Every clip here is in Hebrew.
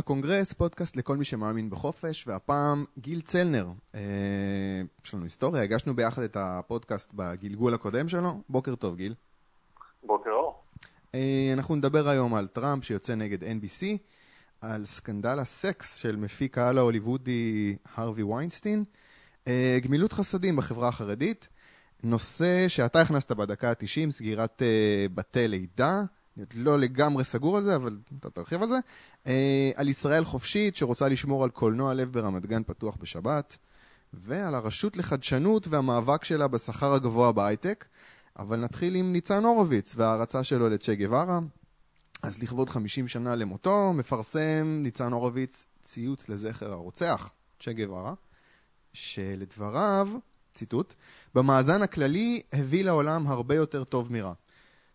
הקונגרס, פודקאסט לכל מי שמאמין בחופש, והפעם גיל צלנר. אה, יש לנו היסטוריה, הגשנו ביחד את הפודקאסט בגלגול הקודם שלו. בוקר טוב, גיל. בוקר אור. אה, אנחנו נדבר היום על טראמפ שיוצא נגד NBC, על סקנדל הסקס של מפיק העל ההוליוודי הרווי ויינסטין, אה, גמילות חסדים בחברה החרדית, נושא שאתה הכנסת בדקה ה-90, סגירת בתי לידה. לא לגמרי סגור על זה, אבל אתה תרחיב על זה. אה, על ישראל חופשית, שרוצה לשמור על קולנוע לב ברמת גן פתוח בשבת. ועל הרשות לחדשנות והמאבק שלה בשכר הגבוה בהייטק. אבל נתחיל עם ניצן הורוביץ וההערצה שלו לצ'ה גווארה. אז לכבוד 50 שנה למותו, מפרסם ניצן הורוביץ ציוץ לזכר הרוצח, צ'ה גווארה, שלדבריו, ציטוט, במאזן הכללי הביא לעולם הרבה יותר טוב מרע.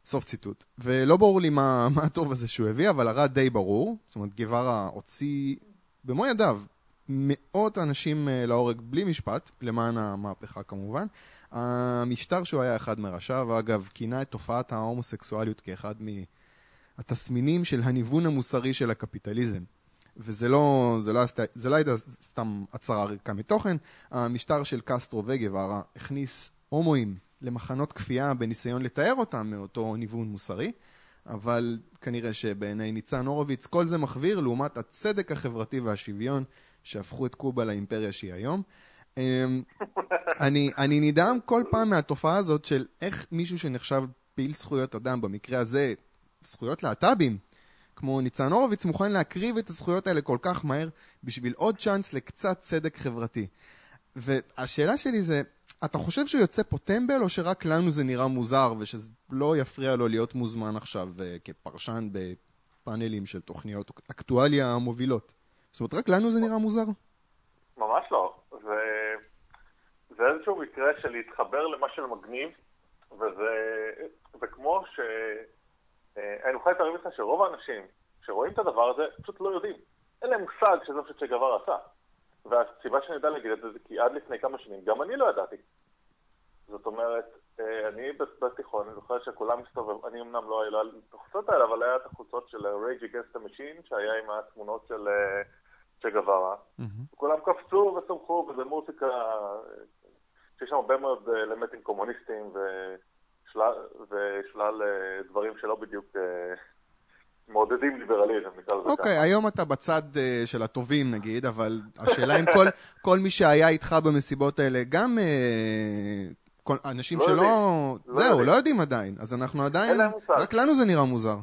סוף ציטוט. ולא ברור לי מה, מה הטוב הזה שהוא הביא, אבל הרע די ברור. זאת אומרת, גווארה הוציא במו ידיו מאות אנשים אה, להורג בלי משפט, למען המהפכה כמובן. המשטר שהוא היה אחד מראשיו, אגב, כינה את תופעת ההומוסקסואליות כאחד מהתסמינים של הניוון המוסרי של הקפיטליזם. וזה לא, זה לא, זה לא הייתה סתם הצהרה ריקה מתוכן, המשטר של קסטרו וגווארה הכניס הומואים למחנות כפייה בניסיון לתאר אותם מאותו ניוון מוסרי, אבל כנראה שבעיני ניצן הורוביץ כל זה מחוויר לעומת הצדק החברתי והשוויון שהפכו את קובה לאימפריה שהיא היום. אמ, אני, אני נדהם כל פעם מהתופעה הזאת של איך מישהו שנחשב פעיל זכויות אדם, במקרה הזה זכויות להט"בים, כמו ניצן הורוביץ, מוכן להקריב את הזכויות האלה כל כך מהר בשביל עוד צ'אנס לקצת צדק חברתי. והשאלה שלי זה, אתה חושב שהוא יוצא פה טמבל, או שרק לנו זה נראה מוזר, ושזה לא יפריע לו להיות מוזמן עכשיו uh, כפרשן בפאנלים של תוכניות אקטואליה המובילות? זאת אומרת, רק לנו זה נראה מוזר? ממש לא. זה, זה איזשהו מקרה של להתחבר למה שמגניב, וזה, זה כמו ש... אה, אני מוכן להתערב לך שרוב האנשים שרואים את הדבר הזה פשוט לא יודעים. אין להם מושג שזה מה שצ'ה עשה. והסיבה שאני יודע להגיד את זה זה כי עד לפני כמה שנים גם אני לא ידעתי. זאת אומרת, אה, אני בתיכון, אני זוכר שכולם מסתובב, אני אמנם לא היה את החולצות האלה, אבל היה את החולצות של Rage Against the Machine, שהיה עם התמונות של אה, צ'ה גווארה. כולם קפצו ושמחו, וזו מוזיקה שיש שם הרבה מאוד אה, אלמנטים קומוניסטיים ושלל דברים שלא בדיוק מעודדים ליברליזם, נקרא לזה ככה. אוקיי, היום אתה בצד uh, של הטובים נגיד, אבל השאלה אם כל, כל מי שהיה איתך במסיבות האלה, גם uh, כל, אנשים לא שלא... יודעים. לא זהו, לא, לא יודעים עדיין. אז אנחנו עדיין... רק לנו זה נראה מוזר.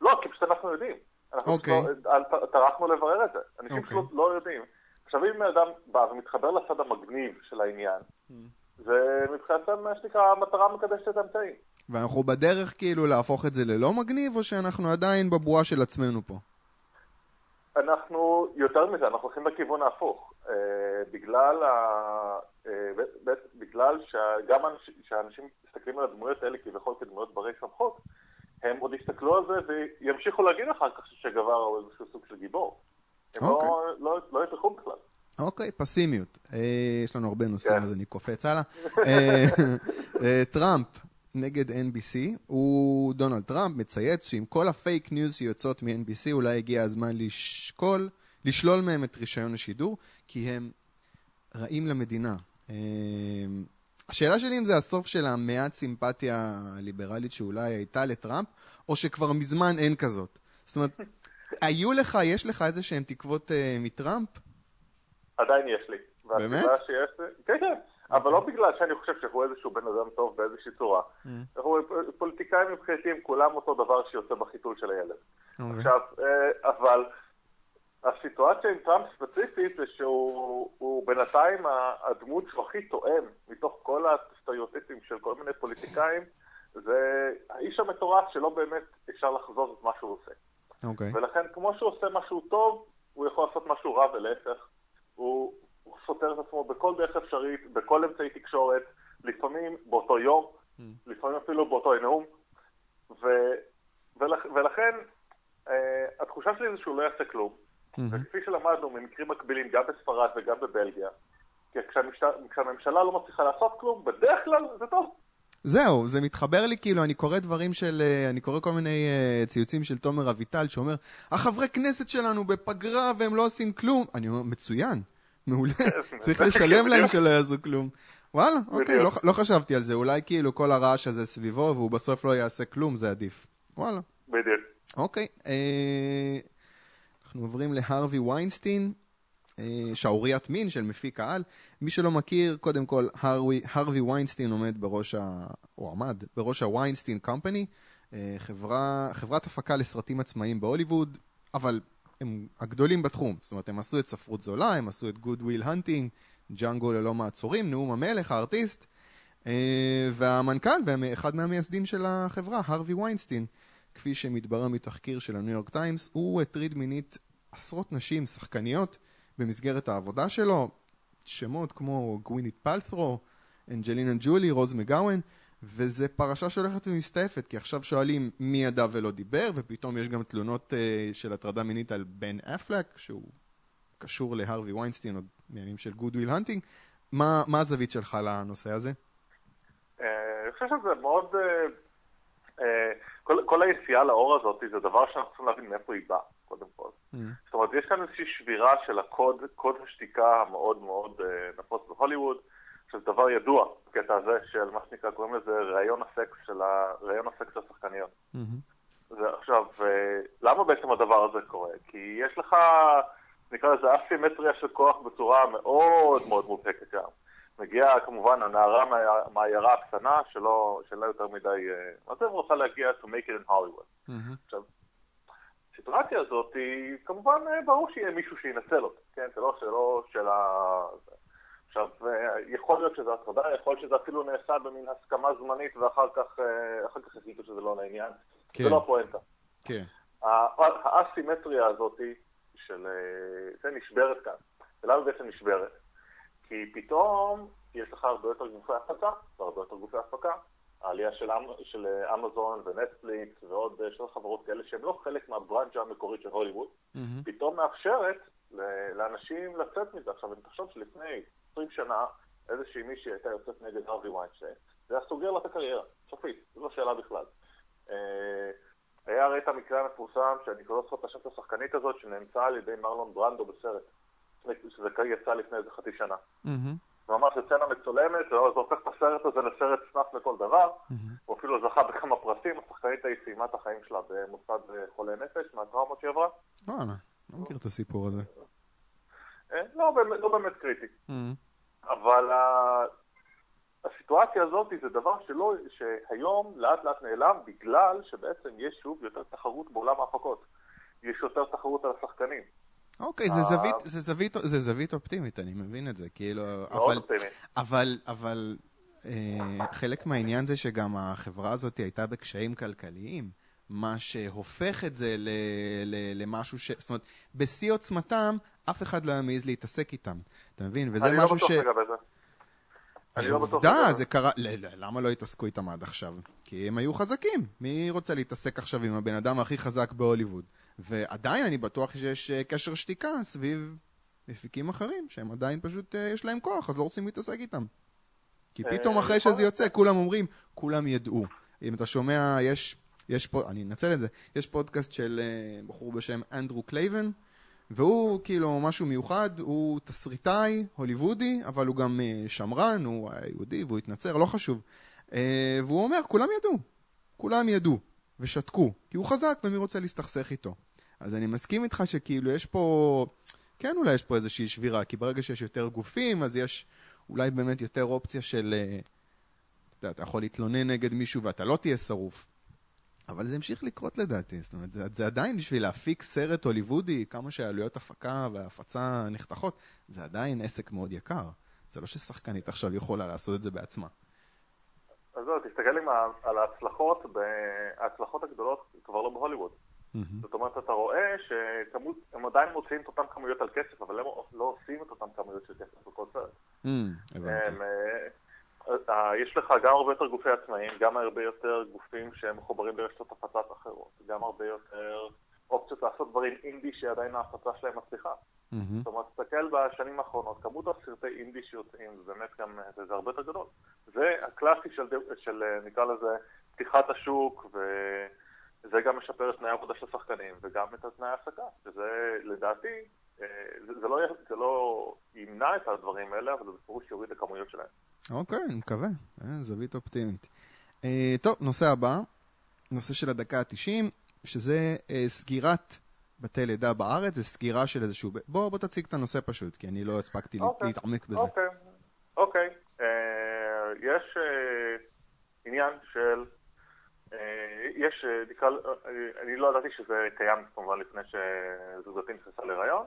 לא, כי פשוט אנחנו יודעים. אנחנו אוקיי. לא, טרחנו לברר את זה. אנשים אוקיי. פשוט לא יודעים. עכשיו, אם אדם בא ומתחבר לצד המגניב של העניין, mm. זה מבחינתם, מה שנקרא, המטרה מקדשת את האמצעים. ואנחנו בדרך כאילו להפוך את זה ללא מגניב, או שאנחנו עדיין בבועה של עצמנו פה? אנחנו, יותר מזה, אנחנו הולכים לכיוון ההפוך. אה, בגלל, ה, אה, בגלל שגם כשאנשים מסתכלים על הדמויות האלה כביכול כדמויות ברי סמכות, הם עוד יסתכלו על זה וימשיכו להגיד אחר כך שגבר הוא איזשהו סוג של גיבור. הם okay. לא, אוקיי. לא, לא יטרחו בכלל. אוקיי, okay, פסימיות. אה, יש לנו הרבה נושאים, כן. אז אני קופץ הלאה. אה, אה, טראמפ, נגד NBC, הוא דונלד טראמפ מצייץ שעם כל הפייק ניוז שיוצאות מ-NBC אולי הגיע הזמן לשקול, לשלול מהם את רישיון השידור, כי הם רעים למדינה. אמ, השאלה שלי אם זה הסוף של המעט סימפתיה הליברלית שאולי הייתה לטראמפ, או שכבר מזמן אין כזאת. זאת אומרת, היו לך, יש לך איזה שהן תקוות uh, מטראמפ? עדיין יש לי. באמת? שיש... כן, כן. אבל לא בגלל שאני חושב שהוא איזשהו בן אדם טוב באיזושהי צורה. Mm. פוליטיקאים מבחינתי הם כולם אותו דבר שיוצא בחיתול של הילד. אוקיי. עכשיו, אה, אבל הסיטואציה עם טראמפ ספציפית זה שהוא בינתיים הדמות שהוא הכי תואם מתוך כל הסטריאוטיפים של כל מיני פוליטיקאים, זה האיש המטורף שלא באמת אפשר לחזוז את מה שהוא עושה. Okay. אוקיי. ולכן כמו שהוא עושה משהו טוב, הוא יכול לעשות משהו רע ולהפך. הוא, הוא סותר את עצמו בכל דרך אפשרית, בכל אמצעי תקשורת, לפעמים באותו יום, mm. לפעמים אפילו באותו נאום, ו, ולכ, ולכן אה, התחושה שלי זה שהוא לא יעשה כלום. Mm-hmm. וכפי שלמדנו ממקרים מקבילים גם בספרד וגם בבלגיה, כי כשהממשלה, כשהממשלה לא מצליחה לעשות כלום, בדרך כלל זה טוב. זהו, זה מתחבר לי, כאילו, אני קורא דברים של, אה, אני קורא כל מיני uh, ציוצים של תומר אביטל, שאומר, החברי כנסת שלנו בפגרה והם לא עושים כלום. אני אומר, מצוין, מעולה, צריך לשלם להם שלא יעשו כלום. וואלה, אוקיי, לא, לא חשבתי על זה, אולי כאילו כל הרעש הזה סביבו והוא בסוף לא יעשה כלום, זה עדיף. וואלה. בדיוק. אוקיי, אה, אנחנו עוברים להרווי ויינסטין, אה, שעוריית מין של מפיק העל. מי שלא מכיר, קודם כל, הרווי, הרווי ויינסטין עומד בראש ה... או עמד בראש ה Weinstein Company, אה, חברה, חברת הפקה לסרטים עצמאיים בהוליווד, אבל הם הגדולים בתחום. זאת אומרת, הם עשו את ספרות זולה, הם עשו את Good Will Hunting, ג'אנגו ללא מעצורים, נאום המלך, הארטיסט, אה, והמנכ"ל ואחד מהמייסדים של החברה, הרווי ויינסטין, כפי שמתברר מתחקיר של הניו יורק טיימס, הוא הטריד מינית עשרות נשים, שחקניות, במסגרת העבודה שלו, שמות כמו גווינת' פאלטרו, אנג'לינה ג'ולי, רוז מגאוון, וזה פרשה שהולכת ומסתעפת, כי עכשיו שואלים מי ידע ולא דיבר, ופתאום יש גם תלונות אה, של הטרדה מינית על בן אפלק, שהוא קשור להרווי ויינסטין עוד מימים של Good Will Hunting. מה, מה הזווית שלך לנושא הזה? אה, אני חושב שזה מאוד... אה, כל, כל היציאה לאור הזאת זה דבר שאנחנו צריכים להבין מאיפה היא באה, קודם כל. Mm. זאת אומרת, יש כאן איזושהי שבירה של הקוד, קוד השתיקה המאוד מאוד נפוץ בהוליווד. שזה דבר ידוע, בקטע הזה של מה שנקרא, קוראים לזה ראיון הסקס של, ה... ראיון הסקס השחקניות. Mm-hmm. עכשיו, אה, למה בעצם הדבר הזה קורה? כי יש לך, נקרא לזה אסימטריה של כוח בצורה מאוד מאוד מובהקת שם. מגיעה כמובן הנערה מהעיירה הקטנה שלא, שלא יותר מדי, אה, מה זה רוצה להגיע to make it in Hollywood. Mm-hmm. עכשיו, הסיטואציה הזאת היא, כמובן אה, ברור שיהיה מישהו שינצל אותה, כן? זה לא שלא של ה... עכשיו, אה, יכול להיות שזה הטרדה, יכול להיות שזה אפילו נעשה במין הסכמה זמנית ואחר כך, אה, אחר כך החליטו שזה לא לעניין. כן. זה לא הפואנטה. כן. האסימטריה הזאת של... אה, זה נשברת כאן. ולמה היא בעצם נשברת? כי פתאום יש לך הרבה יותר גופי הפקה והרבה יותר גופי הפקה. העלייה של, אמ, של אמזון ונטפליקס ועוד שתי חברות כאלה שהן לא חלק מהברנצ'ה המקורית של הוליווד, mm-hmm. פתאום מאפשרת לאנשים לצאת מזה. עכשיו, אני חושב שלפני 20 שנה איזושהי מישהי הייתה יוצאת נגד ארווי ויינשטיין, זה היה סוגר לה את הקריירה, סופית, זו לא שאלה בכלל. אה, היה הרי את המקרה המפורסם, שאני כבר לא זוכר את השם של השחקנית הזאת, שנאמצה על ידי מרלון ברנדו בסרט, שזה יצא לפני איזה חצי שנה. ממש סצנה מצולמת, זה הופך את הסרט הזה לסרט סנאפ לכל דבר, הוא אפילו זכה בכמה פרסים, השחקנית ההיא סיימה את החיים שלה במוסד חולי נפש, מהטראומות שהיא עברה. וואלה, לא מכיר את הסיפור הזה. אה, לא, לא באמת קריטי. אבל הסיטואציה הזאת זה דבר שלא, שהיום לאט לאט נעלם בגלל שבעצם יש שוב יותר תחרות בעולם ההפקות. יש יותר תחרות על השחקנים. אוקיי, זה זווית, זה זווית, זה זווית אופטימית, אני מבין את זה, כאילו, אבל, אבל, אבל אה, חלק מהעניין זה שגם החברה הזאת הייתה בקשיים כלכליים, מה שהופך את זה ל, ל, למשהו ש... זאת אומרת, בשיא עוצמתם, אף אחד לא היה מעז להתעסק איתם. אתה מבין? וזה משהו ש... אני לא בטוח לגבי זה. אני לא עובדה, זה קרה... למה לא התעסקו איתם עד עכשיו? כי הם היו חזקים. מי רוצה להתעסק עכשיו עם הבן אדם הכי חזק בהוליווד? ועדיין אני בטוח שיש אה, קשר שתיקה סביב מפיקים אחרים, שהם עדיין פשוט, אה, יש להם כוח, אז לא רוצים להתעסק איתם. כי אה, פתאום אחרי שזה יוצא, כולם אומרים, כולם ידעו. אם אתה שומע, יש, יש פה, אני אנצל את זה, יש פודקאסט של בחור בשם אנדרו קלייבן, והוא כאילו משהו מיוחד, הוא תסריטאי הוליוודי, אבל הוא גם אה, שמרן, הוא יהודי והוא התנצר, לא חשוב. אה, והוא אומר, כולם ידעו, כולם ידעו, ושתקו, כי הוא חזק ומי רוצה להסתכסך איתו. אז אני מסכים איתך שכאילו יש פה, כן אולי יש פה איזושהי שבירה, כי ברגע שיש יותר גופים, אז יש אולי באמת יותר אופציה של, אה, אתה יודע, אתה יכול להתלונן נגד מישהו ואתה לא תהיה שרוף. אבל זה המשיך לקרות לדעתי, זאת אומרת, זה, זה עדיין בשביל להפיק סרט הוליוודי, כמה שעלויות הפקה והפצה נחתכות, זה עדיין עסק מאוד יקר. זה לא ששחקנית עכשיו יכולה לעשות את זה בעצמה. אז זהו, תסתכל עם ה, על ההצלחות, ההצלחות הגדולות כבר לא בהוליווד. Mm-hmm. זאת אומרת, אתה רואה שהם עדיין מוציאים את אותן כמויות על כסף, אבל הם לא עושים את אותן כמויות של כסף בכל סרט. Mm, הבנתי. אה, אה, יש לך גם הרבה יותר גופי עצמאים, גם הרבה יותר גופים שהם מחוברים לרשתות הפצת אחרות, גם הרבה יותר אופציות לעשות דברים אינדי שעדיין ההפצה שלהם מצליחה. זאת אומרת, תסתכל בשנים האחרונות, כמות הסרטי אינדי שיוצאים, זה באמת גם, זה, הרבה יותר גדול. זה הקלאסי של, של, נקרא לזה, פתיחת השוק, וזה גם משפר את תנאי העבודה של השחקנים, וגם את תנאי ההעסקה, שזה לדעתי, אה, זה, זה, לא, זה לא ימנע את הדברים האלה, אבל זה בפירוש יוריד את הכמויות שלהם. אוקיי, אני מקווה, אה, זווית אופטימית. אה, טוב, נושא הבא, נושא של הדקה ה-90, שזה סגירת בתי לידה בארץ, זה סגירה של איזשהו... בוא, בוא תציג את הנושא פשוט, כי אני לא הספקתי. אוקיי. להתעמק בזה. אוקיי. אוקיי. Uh, יש uh, עניין של... Uh, יש, נקרא, אני לא ידעתי שזה קיים כמובן לפני שזוגתי נכנסה להיריון.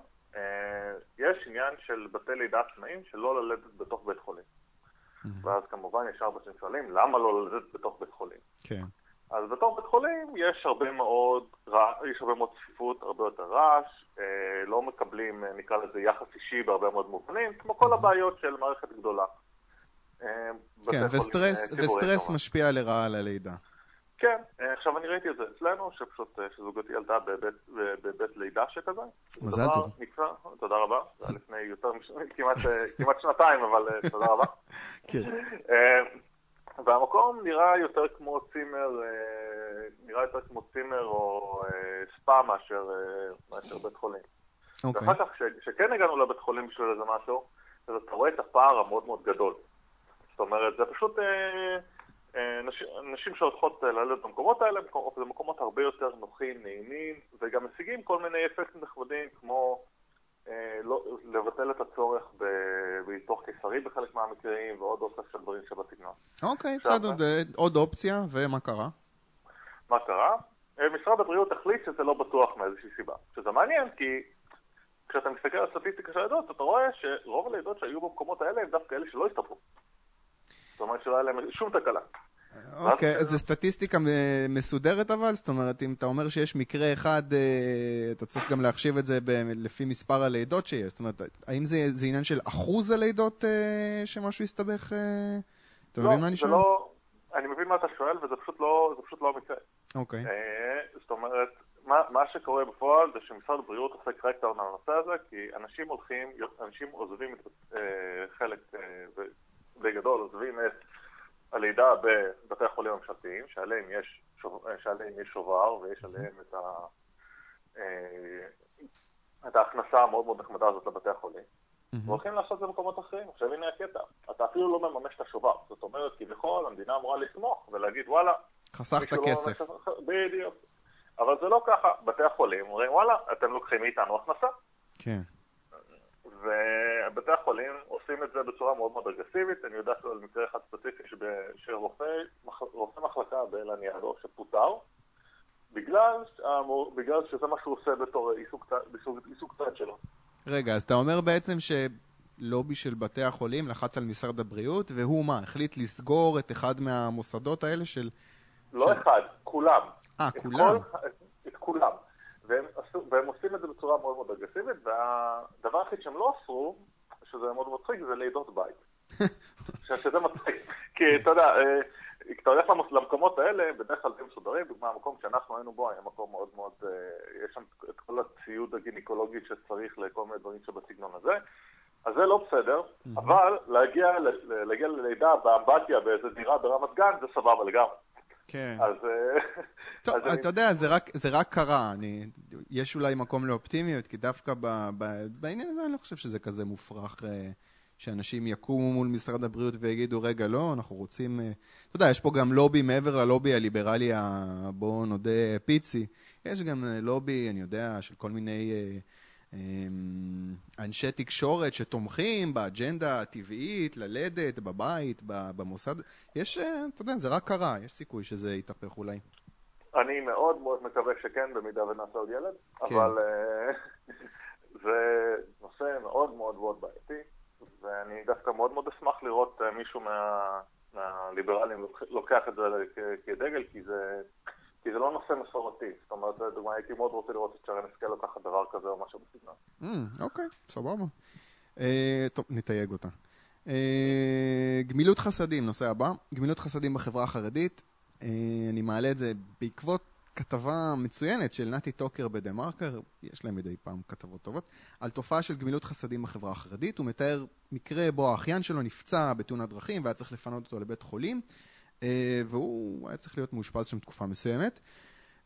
יש עניין של בתי לידה עצמאיים שלא ללדת בתוך בית חולים. Mm-hmm. ואז כמובן ישר בשביל שואלים, למה לא ללדת בתוך בית חולים? כן. אז בתור בית חולים יש הרבה מאוד, יש הרבה מאוד צפיפות, הרבה יותר רעש, אה, לא מקבלים, אה, נקרא לזה, יחס אישי בהרבה מאוד מובנים, כמו כל הבעיות של מערכת גדולה. אה, כן, וסטרס, וסטרס משפיע לרעה על הלידה. כן, עכשיו אני ראיתי את זה אצלנו, שפשוט, שזוגתי ילדה בבית, בבית לידה שכזה. מזל טוב. נקרא, תודה רבה, זה היה לפני יותר, כמעט, כמעט שנתיים, אבל תודה רבה. כן. והמקום נראה יותר כמו צימר, אה, נראה יותר כמו צימר או אה, ספא מאשר, אה, מאשר בית חולים. Okay. אוקיי. ואחר כך, כשכן הגענו לבית חולים בשביל איזה משהו, אז אתה רואה את הפער המאוד מאוד גדול. זאת אומרת, זה פשוט נשים שהולכות ללדת במקומות האלה, זה מקומות הרבה יותר נוחים, נעימים, וגם משיגים כל מיני אפקטים נכבדים, כמו אה, לא, לבטל את הצורך בניתוח קיסרי בחלק מהמקרים, ועוד אופציה של דברים שבסגנון. אוקיי, בסדר, עוד אופציה, ומה קרה? מה קרה? אה, משרד הבריאות החליט שזה לא בטוח מאיזושהי סיבה. שזה מעניין, כי כשאתה מסתכל על סטטיסטיקה של הלידות, אתה רואה שרוב הלידות שהיו במקומות האלה הם דווקא אלה שלא הסתברו. זאת אומרת שלא היה להם שום תקלה. אוקיי, אז זו סטטיסטיקה מסודרת אבל? זאת אומרת, אם אתה אומר שיש מקרה אחד, אה, אתה צריך גם להחשיב את זה לפי מספר הלידות שיש. זאת אומרת, האם זה, זה עניין של אחוז הלידות אה, שמשהו הסתבך? אה? אתה לא, מבין מה אני שואל? לא, אני מבין מה אתה שואל, וזה פשוט לא, פשוט לא המקרה. אוקיי. זאת אומרת, מה, מה שקורה בפועל זה שמשרד הבריאות עושה קרקטאון על הנושא הזה, כי אנשים הולכים, אנשים עוזבים את חלק, בגדול עוזבים את הלידה בבתי החולים הממשלתיים, שעליהם יש, שעליהם יש שובר ויש עליהם את, ה, אה, את ההכנסה המאוד מאוד נחמדה הזאת לבתי החולים. Mm-hmm. והולכים לעשות את זה במקומות אחרים. עכשיו הנה הקטע, אתה אפילו לא מממש את השובר. זאת אומרת, כביכול המדינה אמורה לתמוך ולהגיד וואלה, חסכת לא כסף. לא בדיוק. אבל זה לא ככה. בתי החולים אומרים וואלה, אתם לוקחים מאיתנו הכנסה. כן. ובתי החולים עושים את זה בצורה מאוד מאוד אגרסיבית. אני יודע על מקרה אחד ספציפי שרופא מחלקה באלניאדו שפוטר, בגלל, בגלל שזה מה שהוא עושה בתור עיסוק צד שלו. רגע, אז אתה אומר בעצם שלובי של בתי החולים לחץ על משרד הבריאות, והוא מה, החליט לסגור את אחד מהמוסדות האלה של... לא של... אחד, כולם. אה, כולם? כל, את כולם. והם, והם עושים את זה בצורה מאוד מאוד אגרסיבית, והדבר היחיד שהם לא עשו, שזה מאוד מצחיק, זה לידות בית. שזה מצחיק, כי אתה יודע, אה, כשאתה הולך למקומות האלה, בדרך כלל הם מסודרים, דוגמה, המקום שאנחנו היינו בו היה מקום מאוד מאוד, אה, יש שם את כל הציוד הגינקולוגי שצריך לכל מיני דברים שבסגנון הזה. אז זה לא בסדר, אבל להגיע, להגיע ללידה באמבטיה באיזה דירה ברמת גן זה סבבה לגמרי. כן. אז... אה, טוב, אז אתה אני... יודע, זה רק, זה רק קרה. אני, יש אולי מקום לאופטימיות, כי דווקא ב, ב, בעניין הזה אני לא חושב שזה כזה מופרך אה, שאנשים יקומו מול משרד הבריאות ויגידו, רגע, לא, אנחנו רוצים... אה, אתה יודע, יש פה גם לובי מעבר ללובי הליברלי, בואו נודה, פיצי. יש גם לובי, אני יודע, של כל מיני... אמ, אנשי תקשורת שתומכים באג'נדה הטבעית, ללדת, בבית, במוסד. יש, אה, אתה יודע, זה רק קרה, יש סיכוי שזה יתהפך אולי. אני מאוד מאוד מקווה שכן, במידה ונעשה עוד ילד, כן. אבל אה, זה נושא מאוד מאוד מאוד בעייתי, ואני דווקא מאוד מאוד אשמח לראות אה, מישהו מה, מהליברלים לוקח את זה כדגל, כי זה... כי זה לא נושא מסורתי. זאת אומרת, לדוגמה, הייתי מאוד רוצה לראות את שרן השכל לוקחת דבר כזה או משהו בסגנון. Mm, אוקיי, סבבה. אה, טוב, נתייג אותה. אה, גמילות חסדים, נושא הבא. גמילות חסדים בחברה החרדית. אה, אני מעלה את זה בעקבות כתבה מצוינת של נתי טוקר בדה מרקר, יש להם מדי פעם כתבות טובות, על תופעה של גמילות חסדים בחברה החרדית. הוא מתאר מקרה בו האחיין שלו נפצע בתאונת דרכים והיה צריך לפנות אותו לבית חולים, אה, והוא היה צריך להיות מאושפז שם תקופה מסוימת.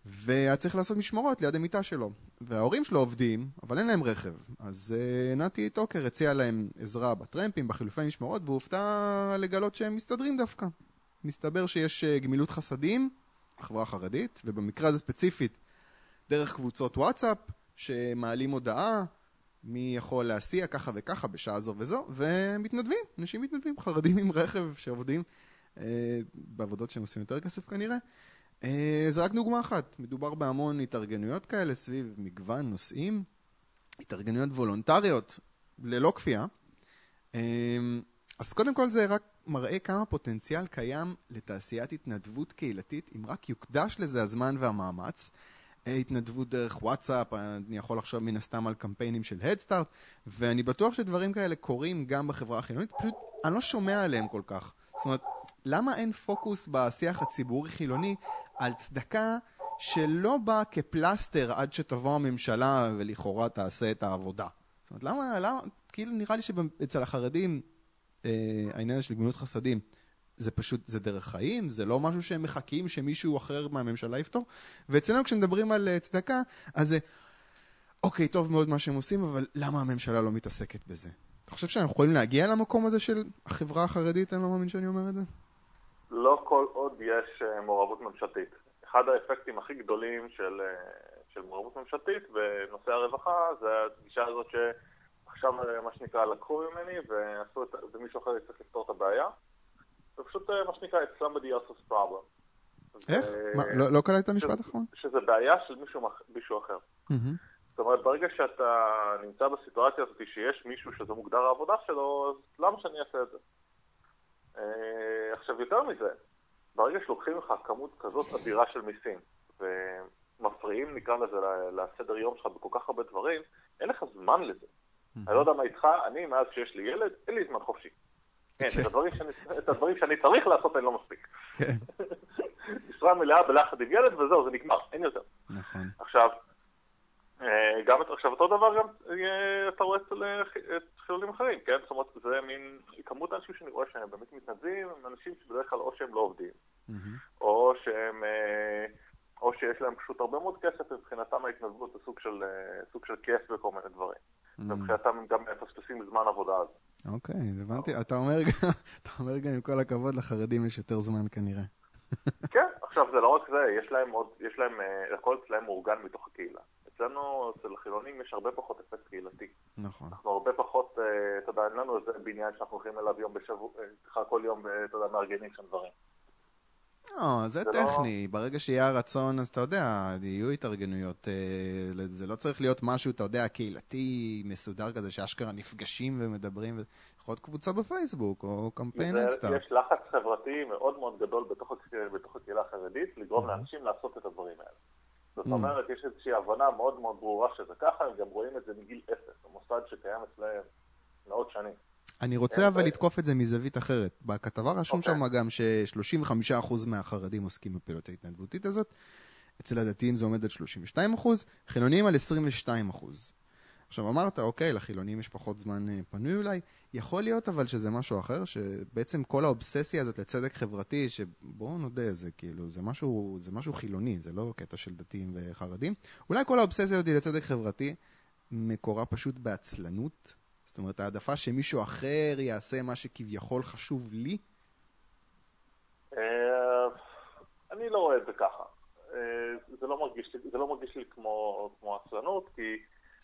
והיה צריך לעשות משמרות ליד המיטה שלו. וההורים שלו עובדים, אבל אין להם רכב. אז uh, נתי טוקר הציע להם עזרה בטרמפים, בחילופי משמרות, והוא הופתע לגלות שהם מסתדרים דווקא. מסתבר שיש uh, גמילות חסדים בחברה החרדית, ובמקרה הזה ספציפית, דרך קבוצות וואטסאפ, שמעלים הודעה, מי יכול להסיע ככה וככה בשעה זו וזו, ומתנדבים, אנשים מתנדבים, חרדים עם רכב שעובדים בעבודות שהם עושים יותר כסף כנראה. אה, זה רק דוגמה אחת, מדובר בהמון התארגנויות כאלה סביב מגוון נושאים, התארגנויות וולונטריות ללא כפייה. אה, אז קודם כל זה רק מראה כמה פוטנציאל קיים לתעשיית התנדבות קהילתית, אם רק יוקדש לזה הזמן והמאמץ. אה, התנדבות דרך וואטסאפ, אני יכול לחשוב מן הסתם על קמפיינים של הדסטארט, ואני בטוח שדברים כאלה קורים גם בחברה החילונית, פשוט אני לא שומע עליהם כל כך. זאת אומרת, למה אין פוקוס בשיח הציבורי-חילוני על צדקה שלא באה כפלסטר עד שתבוא הממשלה ולכאורה תעשה את העבודה? זאת אומרת, למה, למה, כאילו נראה לי שאצל החרדים אה, העניין של גמילות חסדים זה פשוט, זה דרך חיים, זה לא משהו שהם מחכים שמישהו אחר מהממשלה יפתור. ואצלנו כשמדברים על אה, צדקה, אז זה, אוקיי, טוב מאוד מה שהם עושים, אבל למה הממשלה לא מתעסקת בזה? אתה חושב שאנחנו יכולים להגיע למקום הזה של החברה החרדית? אני לא מאמין שאני אומר את זה. לא כל עוד יש אה, מעורבות ממשלתית. אחד האפקטים הכי גדולים של, אה, של מעורבות ממשלתית בנושא הרווחה זה הגישה הזאת שעכשיו אה, מה שנקרא לקחו ממני ועשו את, ומישהו אחר יצטרך לפתור את הבעיה. זה פשוט מה שנקרא it's somebody else's problem. איך? ו... מה, לא, לא קלט את המשפט האחרון? שזה בעיה של מישהו, מישהו אחר. Mm-hmm. זאת אומרת, ברגע שאתה נמצא בסיטואציה הזאת שיש מישהו שזה מוגדר העבודה שלו, אז למה שאני אעשה את זה? אה, עכשיו, יותר מזה, ברגע שלוקחים לך כמות כזאת אדירה של מיסים, ומפריעים, נקרא לזה, לסדר יום שלך בכל כך הרבה דברים, אין לך זמן לזה. אני לא יודע מה איתך, אני, מאז שיש לי ילד, אין לי זמן חופשי. כן, את הדברים שאני צריך לעשות אני לא מספיק. כן. משרה מלאה בלחד עם ילד וזהו, זה נגמר, אין יותר. נכון. עכשיו, גם, עכשיו אותו דבר גם אה, אתה רואה אצל אה, חילונים אחרים, כן? זאת אומרת, זה מין כמות האנשים שאני רואה שהם באמת מתנדבים, הם אנשים שבדרך כלל או שהם לא עובדים, או שהם, או שיש להם פשוט הרבה מאוד כסף, מבחינתם ההתנדבות זה סוג של, סוג של כיף וכל מיני דברים. מבחינתם הם גם מפספסים זמן עבודה הזה. אוקיי, הבנתי. אתה אומר גם עם כל הכבוד, לחרדים יש יותר זמן כנראה. כן, עכשיו זה לא רק זה, יש להם עוד, יש להם, הכל אצלם מאורגן מתוך הקהילה. אצלנו, אצל החילונים, יש הרבה פחות אפקט קהילתי. נכון. אנחנו הרבה פחות, אה, אתה יודע, אין לנו איזה בניין שאנחנו הולכים אליו יום בשבוע, אה, סליחה, כל יום, אה, אתה יודע, מארגנים שם דברים. לא, זה, זה לא- טכני. לא... ברגע שיהיה הרצון, אז אתה יודע, יהיו התארגנויות. זה לא צריך להיות משהו, אתה יודע, קהילתי, מסודר כזה, שאשכרה נפגשים ומדברים. יכול להיות קבוצה בפייסבוק, או קמפיין אדסטארט. יש לחץ חברתי מאוד מאוד גדול בתוך, בתוך הקהילה החרדית, לגרום לאנשים לעשות את הדברים האלה. זאת mm. אומרת, יש איזושהי הבנה מאוד מאוד ברורה שזה ככה, הם גם רואים את זה מגיל אפס, המוסד שקיים אצלם מאות שנים. אני רוצה אבל לתקוף את זה מזווית אחרת. בכתבה רשום שם אוקיי. גם ש-35% מהחרדים עוסקים בפעילות ההתנדבותית הזאת. אצל הדתיים זה עומד על 32%, חילונים על 22%. עכשיו אמרת, אוקיי, לחילונים יש פחות זמן אה, פנוי אולי, יכול להיות אבל שזה משהו אחר, שבעצם כל האובססיה הזאת לצדק חברתי, שבואו נודה, זה כאילו, זה משהו, זה משהו חילוני, זה לא קטע של דתיים וחרדים. אולי כל האובססיה הזאת לצדק חברתי מקורה פשוט בעצלנות, זאת אומרת, העדפה שמישהו אחר יעשה מה שכביכול חשוב לי? אה, אני לא רואה את זה ככה. אה, זה לא מרגיש לי, זה לא מרגיש לי כמו, כמו עצלנות, כי...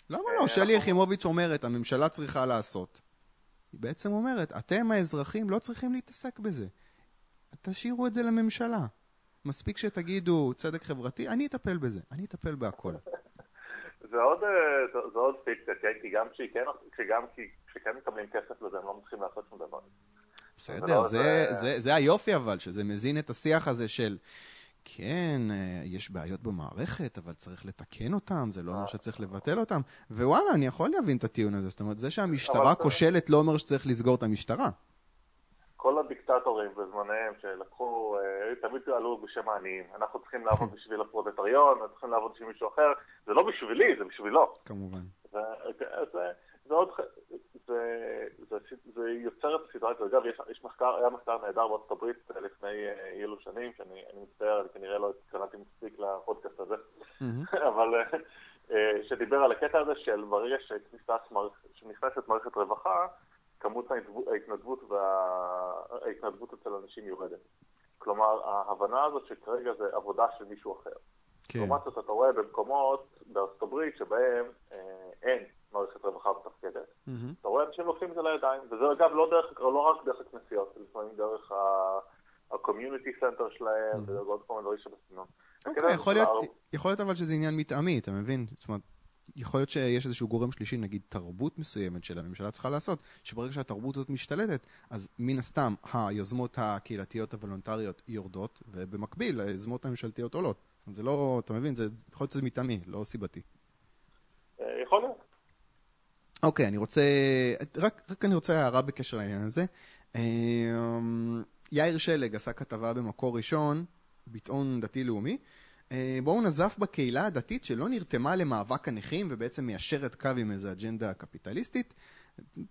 למה לא? שלי יחימוביץ' אומרת, הממשלה צריכה לעשות. היא בעצם אומרת, אתם האזרחים לא צריכים להתעסק בזה. תשאירו את זה לממשלה. מספיק שתגידו צדק חברתי, אני אטפל בזה, אני אטפל בהכל. זה עוד, אה, זה עוד פיקציה, כן? כי גם כשגם כשכן מקבלים כסף לזה, הם לא מצליחים לעשות שום דבר. בסדר, זה, זה, זה, זה היופי אבל, שזה מזין את השיח הזה של כן, אה, יש בעיות במערכת, אבל צריך לתקן אותם, זה לא אומר שצריך לבטל אותם. ווואלה, אני יכול להבין את הטיעון הזה. זאת אומרת, זה שהמשטרה כושלת לא אומר שצריך לסגור את המשטרה. כל הדיקטטורים בזמניהם שלקחו, אה, תמיד עלו בשם העניים. אנחנו צריכים לעבוד בשביל הפרודטריון, אנחנו צריכים לעבוד בשביל מישהו אחר. זה לא בשבילי, זה בשבילו. כמובן. זה, זה, זה עוד, זה, זה, זה יוצר את הסיטואציה. אגב, יש, יש מחקר, היה מחקר נהדר בארצות הברית לפני אילו שנים, שאני מצטער, אני כנראה לא התקלטתי מספיק לפודקאסט הזה, אבל שדיבר על הקטע הזה של ברגע שנכנסת מערכת רווחה, כמות ההתנדבות, וההתנדבות אצל אנשים יורדת. כלומר, ההבנה הזאת שכרגע זה עבודה של מישהו אחר. כן. לעומת זאת, אתה רואה במקומות בארצות הברית שבהם אה, אין מערכת רווחה מתפקדת, mm-hmm. אתה רואה אנשים לוקחים את זה לידיים, וזה אגב לא, דרך, לא רק דרך הכנסיות, לפעמים דרך ה-community center שלהם, mm-hmm. ועוד כל מיני דברים שבסגנון. אוקיי, יכול להיות, יכול להיות אבל שזה עניין מטעמי, אתה מבין? זאת אומרת, יכול להיות שיש איזשהו גורם שלישי, נגיד תרבות מסוימת של הממשלה צריכה לעשות, שברגע שהתרבות הזאת משתלטת, אז מן הסתם היוזמות הקהילתיות הוולונטריות יורדות, ובמקביל היוזמות הממשלתיות עולות. זה לא, אתה מבין, זה יכול להיות שזה מטעמי, לא סיבתי. אה. אוקיי, אני רוצה, רק, רק אני רוצה הערה בקשר לעניין הזה. אה, יאיר שלג עשה כתבה במקור ראשון, ביטאון דתי-לאומי, אה, בו הוא נזף בקהילה הדתית שלא נרתמה למאבק הנכים ובעצם מיישרת קו עם איזו אג'נדה קפיטליסטית.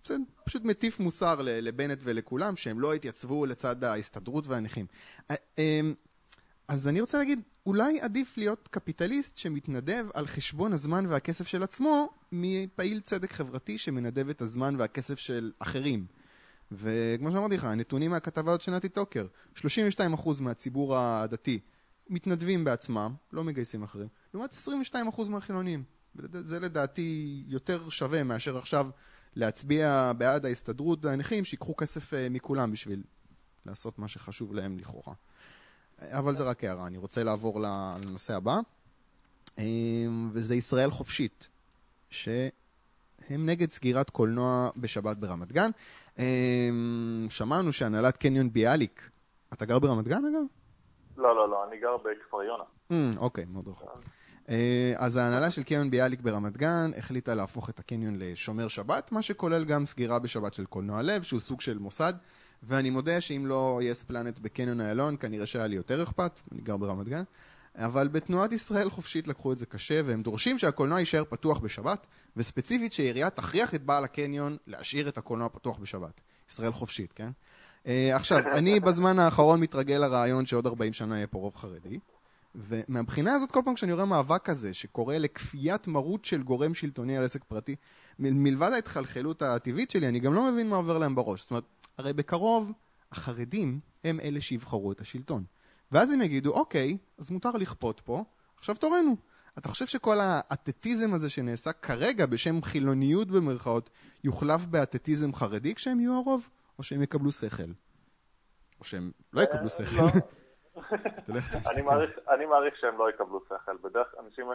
זה פשוט מטיף מוסר לבנט ולכולם שהם לא התייצבו לצד ההסתדרות והנכים. אז אני רוצה להגיד, אולי עדיף להיות קפיטליסט שמתנדב על חשבון הזמן והכסף של עצמו, מפעיל צדק חברתי שמנדב את הזמן והכסף של אחרים. וכמו שאמרתי לך, הנתונים מהכתבה הזאת של נתי טוקר, 32% מהציבור הדתי מתנדבים בעצמם, לא מגייסים אחרים, לעומת 22% מהחילונים. זה לדעתי יותר שווה מאשר עכשיו להצביע בעד ההסתדרות הנכים שיקחו כסף אה, מכולם בשביל לעשות מה שחשוב להם לכאורה. אבל זה רק הערה, אני רוצה לעבור לנושא הבא, אה, וזה ישראל חופשית, שהם נגד סגירת קולנוע בשבת ברמת גן. אה, שמענו שהנהלת קניון ביאליק, אתה גר ברמת גן אגב? לא, לא, לא, אני גר בכפר יונה. Mm, אוקיי, מאוד רחוק. אה, אז ההנהלה של קניון ביאליק ברמת גן החליטה להפוך את הקניון לשומר שבת, מה שכולל גם סגירה בשבת של קולנוע לב, שהוא סוג של מוסד. ואני מודה שאם לא יס פלנט בקניון איילון, כנראה שהיה לי יותר אכפת, אני גר ברמת גן. אבל בתנועת ישראל חופשית לקחו את זה קשה, והם דורשים שהקולנוע יישאר פתוח בשבת, וספציפית שהעירייה תכריח את בעל הקניון להשאיר את הקולנוע פתוח בשבת. ישראל חופשית, כן? Uh, עכשיו, אני בזמן האחרון מתרגל לרעיון שעוד 40 שנה יהיה פה רוב חרדי, ומהבחינה הזאת, כל פעם כשאני רואה מאבק כזה, שקורא לכפיית מרות של גורם שלטוני על עסק פרטי, מלבד ההתחלחלות הטבעית שלי, אני גם לא מבין מה עובר להם בראש. זאת אומרת, הרי בקרוב החרדים הם אלה שיבחרו את השלטון. ואז הם יגידו, אוקיי, אז מותר לכפות פה, עכשיו תורנו. אתה חושב שכל האתטיזם הזה שנעשה כרגע בשם חילוניות במרכאות, יוחלף באתטיזם חרדי כשהם יהיו הרוב? או שהם יקבלו שכל? או שהם לא יקבלו אה, שכל? אני מעריך שהם לא יקבלו שכל. בדרך, אנשים,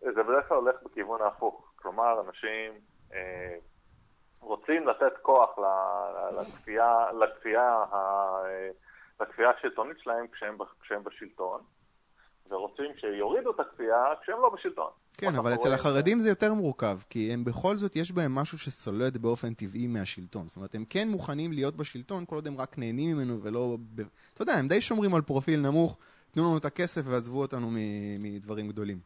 זה בדרך כלל הולך בכיוון ההפוך. כלומר, אנשים אה, רוצים לתת כוח לכפייה, לכפייה, לכפייה השלטונית שלהם כשהם, כשהם בשלטון, ורוצים שיורידו את הכפייה כשהם לא בשלטון. כן, אבל אצל החרדים זה יותר מורכב, כי הם בכל זאת, יש בהם משהו שסולד באופן טבעי מהשלטון. זאת אומרת, הם כן מוכנים להיות בשלטון כל עוד הם רק נהנים ממנו ולא... אתה יודע, הם די שומרים על פרופיל נמוך, תנו לנו את הכסף ועזבו אותנו מדברים גדולים.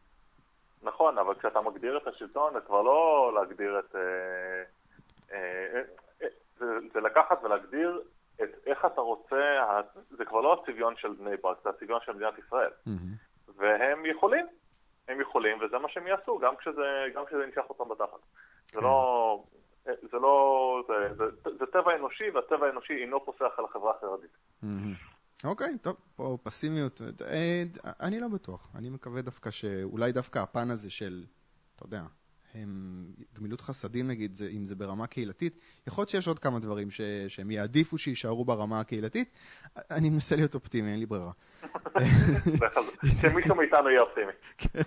נכון, אבל כשאתה מגדיר את השלטון, זה כבר לא להגדיר את... אה, אה, אה, זה, זה לקחת ולהגדיר את איך אתה רוצה, זה כבר לא הצביון של בני ברק, זה הצביון של מדינת ישראל. Mm-hmm. והם יכולים, הם יכולים, וזה מה שהם יעשו, גם כשזה, גם כשזה נמשך אותם בתחת. זה לא... אה, זה לא... זה, זה, זה טבע אנושי, והטבע האנושי אינו פוסח על החברה החרדית. אוקיי, טוב, פה פסימיות. אני לא בטוח. אני מקווה דווקא שאולי דווקא הפן הזה של, אתה יודע, גמילות חסדים נגיד, אם זה ברמה קהילתית, יכול להיות שיש עוד כמה דברים ש, שהם יעדיפו שיישארו ברמה הקהילתית. אני מנסה להיות אופטימי, אין לי ברירה. שמישהו מאיתנו יהיה אופטימי. כן.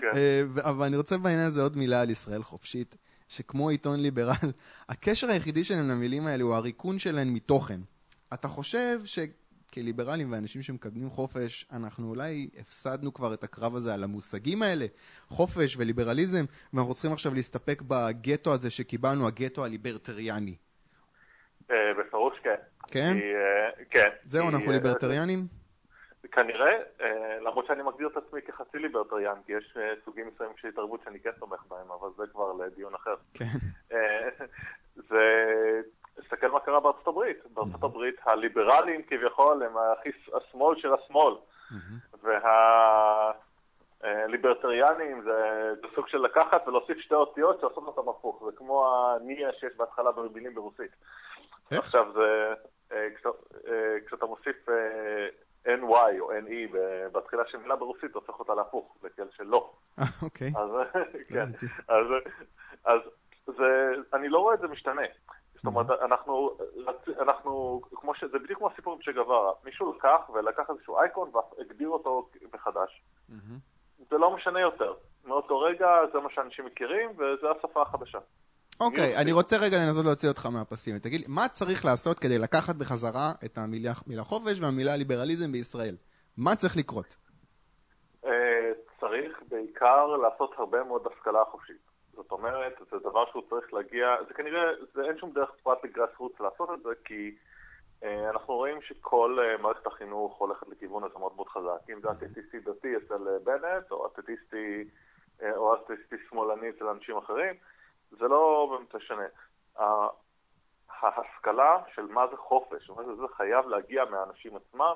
כן. אה, אבל אני רוצה בעניין הזה עוד מילה על ישראל חופשית, שכמו עיתון ליברל, הקשר היחידי שלהם למילים האלה הוא הריקון שלהם מתוכן. אתה חושב ש... כליברלים ואנשים שמקדמים חופש, אנחנו אולי הפסדנו כבר את הקרב הזה על המושגים האלה, חופש וליברליזם, ואנחנו צריכים עכשיו להסתפק בגטו הזה שקיבלנו, הגטו הליברטריאני. אה, בפירוש כן. כן? אה, כן. זהו, אנחנו אה, ליברטריאנים? כנראה, אה, למרות שאני מגדיר את עצמי כחצי ליברטריאן, כי יש סוגים מסוימים של התערבות שאני כן תומך בהם, אבל זה כבר לדיון אחר. כן. זה... תסתכל מה קרה בארצות הברית. בארצות הברית הליברלים כביכול הם הכי השמאל של השמאל. והליברטריאנים זה, זה סוג של לקחת ולהוסיף שתי אותיות שעושות אותם הפוך. זה כמו הניה שיש בהתחלה במילים ברוסית. עכשיו זה, אה, כשאתה- אה, כשאתה מוסיף אה, NY או NE בתחילה של מילה ברוסית, הופך אותה להפוך, לכאל של לא. אה, אוקיי. אז כן. אז, אני לא רואה את זה משתנה. זאת אומרת, אנחנו, אנחנו, כמו ש... זה בדיוק כמו הסיפור עם שגווארה. מישהו לקח ולקח איזשהו אייקון והגדיר אותו מחדש. זה לא משנה יותר. מאותו רגע זה מה שאנשים מכירים, וזו השפה החדשה. אוקיי, אני רוצה? רגע לנסות להוציא אותך מהפסים. תגיד לי, מה צריך לעשות כדי לקחת בחזרה את המילה מילה חופש והמילה ליברליזם בישראל? מה צריך לקרות? אה, צריך בעיקר לעשות הרבה מאוד השכלה חופשית. זאת אומרת, זה דבר שהוא צריך להגיע, זה כנראה, זה אין שום דרך פרט לגראס רוץ לעשות את זה, כי אה, אנחנו רואים שכל אה, מערכת החינוך הולכת לכיוון הזה מאוד מאוד חזק. אם זה אתטיסטי דתי אצל אה, בנט, או אתטיסטי, אה, או אתטיסטי שמאלני אצל אנשים אחרים, זה לא באמת משנה. ההשכלה של מה זה חופש, מה זה, זה חייב להגיע מהאנשים עצמם.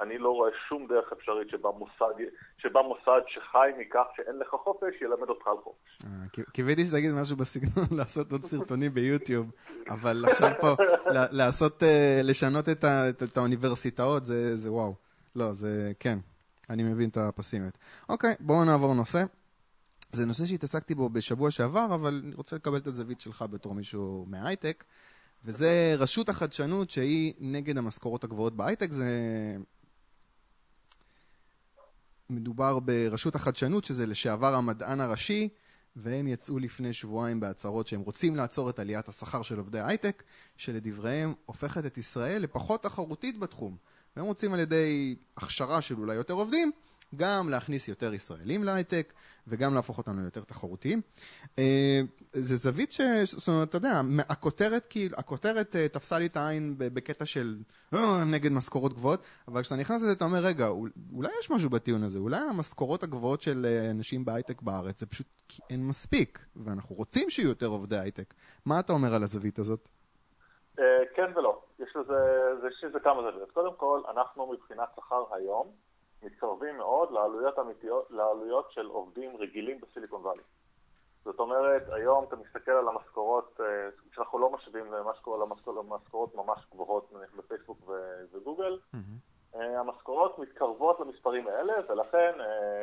אני לא רואה שום דרך אפשרית שבה מוסד, שבה מוסד שחי מכך שאין לך חופש, ילמד אותך על חופש. אה, קי- קיוויתי שתגיד משהו בסגנון לעשות עוד סרטונים ביוטיוב, אבל עכשיו פה לעשות, אה, לשנות את את- את האוניברסיטאות זה זה וואו. לא, זה כן, אני מבין את הפסימיות. אוקיי, בואו נעבור נושא. זה נושא שהתעסקתי בו בשבוע שעבר, אבל אני רוצה לקבל את הזווית שלך בתור מישהו מההייטק, וזה רשות החדשנות שהיא נגד המשכורות הגבוהות בהייטק, זה... מדובר ברשות החדשנות, שזה לשעבר המדען הראשי, והם יצאו לפני שבועיים בהצהרות שהם רוצים לעצור את עליית השכר של עובדי הייטק, שלדבריהם הופכת את ישראל לפחות תחרותית בתחום. והם רוצים על ידי הכשרה של אולי יותר עובדים, גם להכניס יותר ישראלים להייטק, וגם להפוך אותנו ליותר תחרותיים. אה, זה זווית ש... זאת אומרת, אתה יודע, הכותרת, כאילו, הכותרת אה, תפסה לי את העין בקטע של "אה, נגד משכורות גבוהות, אבל כשאתה נכנס לזה אתה אומר, רגע, אול- אולי יש משהו בטיעון הזה, אולי המשכורות הגבוהות של אנשים בהייטק בארץ זה פשוט כי אין מספיק, ואנחנו רוצים שיהיו יותר עובדי הייטק. מה אתה אומר על הזווית הזאת? כן ולא. יש לזה, יש לזה כמה זוויות. קודם כל, אנחנו מבחינת שכר היום מתקרבים מאוד לעלויות אמיתיות, לעלויות של עובדים רגילים בסיליקון וואלי. זאת אומרת, היום אתה מסתכל על המשכורות, אה, כשאנחנו לא משווים למה שקורה למשכורות, ממש גבוהות נניח בפייסבוק וגוגל, אה, המשכורות מתקרבות למספרים האלה, ולכן אה,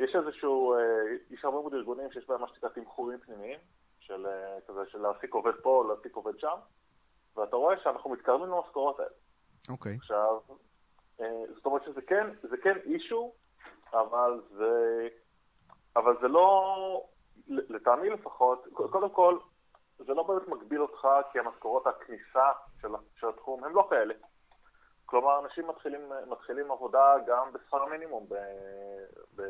יש איזשהו, יש הרבה מאוד ארגונים שיש בהם מה שנקרא תמחורים פנימיים, של כזה, של להעסיק עובד פה להעסיק עובד שם, ואתה רואה שאנחנו מתקרבים למשכורות האלה. אוקיי. עכשיו, אה, זאת אומרת שזה כן, זה כן אישו, אבל זה, אבל זה לא, לטעמי לפחות, קודם כל, זה לא באמת מגביל אותך, כי המשכורות הכניסה של, של התחום הם לא כאלה. כלומר, אנשים מתחילים, מתחילים עבודה גם בשכר מינימום, ב, ב,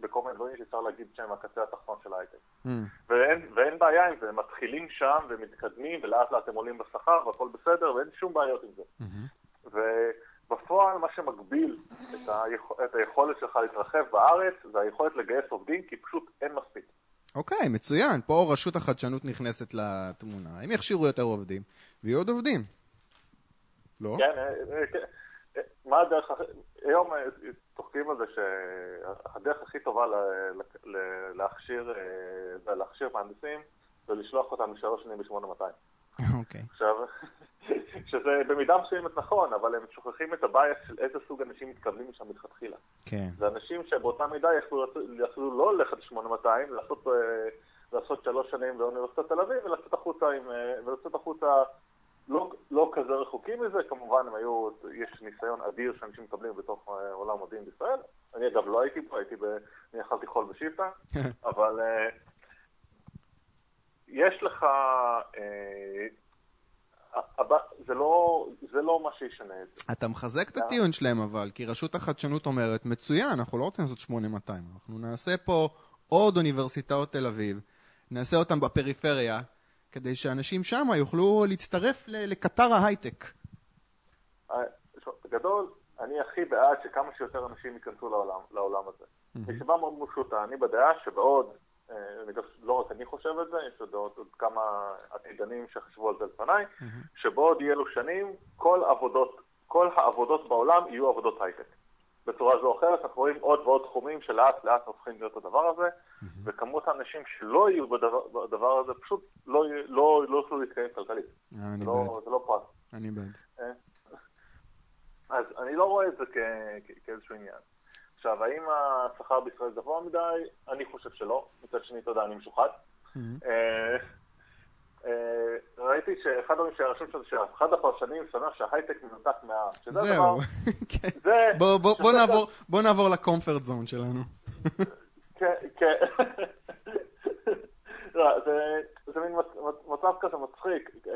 בכל מיני דברים שאפשר להגיד שהם הקצה התחתון של ההייטק. Mm. ואין, ואין בעיה עם זה, הם מתחילים שם ומתקדמים, ולאט לאט הם עולים בשכר והכל בסדר, ואין שום בעיות עם זה. ובפועל מה שמגביל את, היכ... את היכולת שלך להתרחב בארץ זה היכולת לגייס עובדים, כי פשוט אין מספיק. אוקיי, מצוין. פה רשות החדשנות נכנסת לתמונה. הם יכשירו יותר עובדים, ויהיו עוד עובדים. לא? כן, אה, אה. אה, מה הדרך, הכי- היום צוחקים על זה שהדרך הכי טובה להכשיר, להכשיר מהנדסים זה לשלוח אותם לשלוש שנים ב-8200. אוקיי. עכשיו, שזה במידה מסוימת נכון, אבל הם שוכחים את הבעיה של איזה סוג אנשים מתכוונים לשם מלכתחילה. כן. זה אנשים שבאותה מידה יכלו, יכלו לא ללכת ל-8200, לעשות, אה, לעשות שלוש שנים באוניברסיטת תל אביב ולצאת החוצה, עם, אה, ולצאת החוצה לא, לא כזה רחוקים מזה, כמובן הם היו, יש ניסיון אדיר שאנשים מקבלים בתוך אה, עולם מודיעין בישראל. אני אגב לא הייתי פה, הייתי ב... אני אכלתי חול בשיפטה, אבל יש לך... אה, זה לא, זה לא מה שישנה את זה. אתה מחזק את הטיעון שלהם אבל, כי רשות החדשנות אומרת, מצוין, אנחנו לא רוצים לעשות 8200, אנחנו נעשה פה עוד אוניברסיטאות תל אביב, נעשה אותם בפריפריה, כדי שאנשים שם יוכלו להצטרף לקטר ההייטק. בגדול, אני הכי בעד שכמה שיותר אנשים ייכנסו לעולם, לעולם הזה. מסיבה מאוד מאוד פשוטה, אני בדעה שבעוד, אה, לא רק אני חושב את זה, יש עוד, עוד, עוד כמה עתידנים שחשבו על זה לפניי, שבעוד יהיה לו שנים, כל, עבודות, כל העבודות בעולם יהיו עבודות הייטק. בצורה זו או אחרת, אנחנו רואים עוד ועוד תחומים שלאט לאט הופכים להיות הדבר הזה, וכמות האנשים שלא יהיו בדבר, בדבר הזה פשוט לא, לא, לא יוכלו להתקיים כלכלית. אה, אני לא, בעד. זה לא פרט. אני בעד. אה? אז אני לא רואה את זה כ- כ- כאיזשהו עניין. עכשיו, האם השכר בישראל גבוה מדי? אני חושב שלא. מצד שני, אתה יודע, אני משוחד. אה, אה, ראיתי שאחד הדברים שהרשום שזה שאחד הפרשנים שמח שההייטק מנותק מהעם. שזה זהו. כן. בוא- נעבור- לקומפרט זון שלנו. כן, כן. לא, זה, מין מצ- מצ- מצב כזה מצחיק, אה,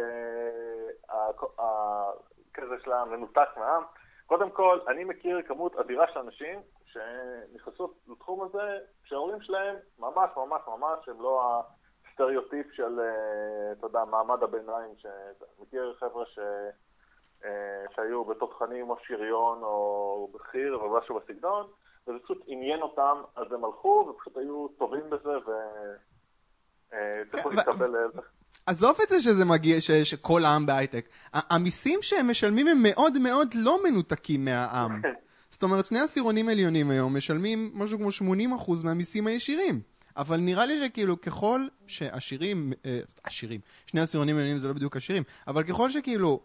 ה- ה- כזה של המנותק מהעם. קודם כל, אני מכיר כמות אדירה של אנשים שנכנסו לתחום הזה, שההורים שלהם ממש ממש ממש הם לא הסטריאוטיפ של, אה, אתה יודע, מעמד הביניים. ש... מכיר חבר'ה ש... אה, שהיו בתותחנים או שריון או בחי"ר או משהו בסגנון, וזה פשוט עניין אותם, אז הם הלכו ופשוט היו טובים בזה כן, להתקבל לזה. עזוב את זה שזה מגיע, ש, שכל העם בהייטק. המיסים שהם משלמים הם מאוד מאוד לא מנותקים מהעם. זאת אומרת, שני עשירונים עליונים היום משלמים משהו כמו 80% מהמיסים הישירים. אבל נראה לי שכאילו ככל שעשירים, אה, עשירים, שני עשירונים עליונים זה לא בדיוק עשירים, אבל ככל שכאילו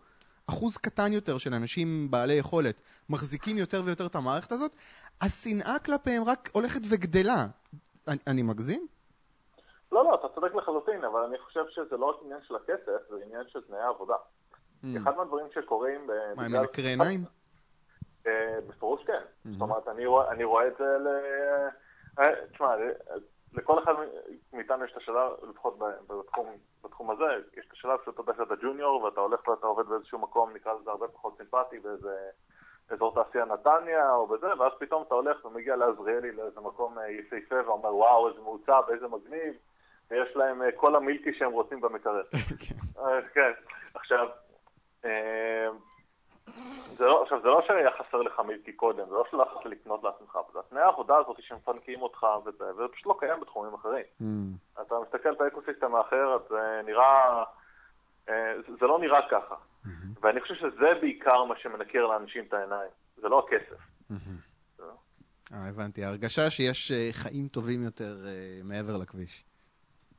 אחוז קטן יותר של אנשים בעלי יכולת מחזיקים יותר ויותר את המערכת הזאת, השנאה כלפיהם רק הולכת וגדלה. אני, אני מגזים? לא, לא, אתה צודק לחלוטין, אבל אני חושב שזה לא רק עניין של הכסף, זה עניין של תנאי העבודה. אחד מהדברים שקורים... Mm. מה, הם מנקרי עיניים? אה, בפירוש כן. זאת אומרת, אני רואה, אני רואה את זה ל... אה, תשמע, אה, לכל אחד מאיתנו יש את השלב, לפחות בתחום, בתחום הזה, יש את השלב שאתה יודע שאתה ג'וניור ואתה הולך ואתה עובד באיזשהו מקום, נקרא לזה הרבה פחות סימפטי, באיזה אזור תעשייה נתניה או בזה, ואז פתאום אתה הולך ומגיע לעזריאלי לאיזה מקום אה, יפהפה ואומר, וואו, איזה מעוצב, איזה מגניב, ויש להם אה, כל המילקי שהם רוצים במקרר. כן. אה, כן. עכשיו, אה, זה לא, עכשיו, זה לא שהיה חסר לך מילקי קודם, זה לא שלא יכולת לקנות לעצמך, אבל התנאי העבודה הזאת שמפנקים אותך וזה, וזה פשוט לא קיים בתחומים אחרים. Mm. אתה מסתכל על האקוסיסטם האחר, אז זה נראה, אה, זה- לא נראה ככה. ואני חושב שזה בעיקר מה שמנקר לאנשים את העיניים, זה לא הכסף. זה לא. אה, הבנתי. ההרגשה שיש אה, חיים טובים יותר אה, מעבר לכביש.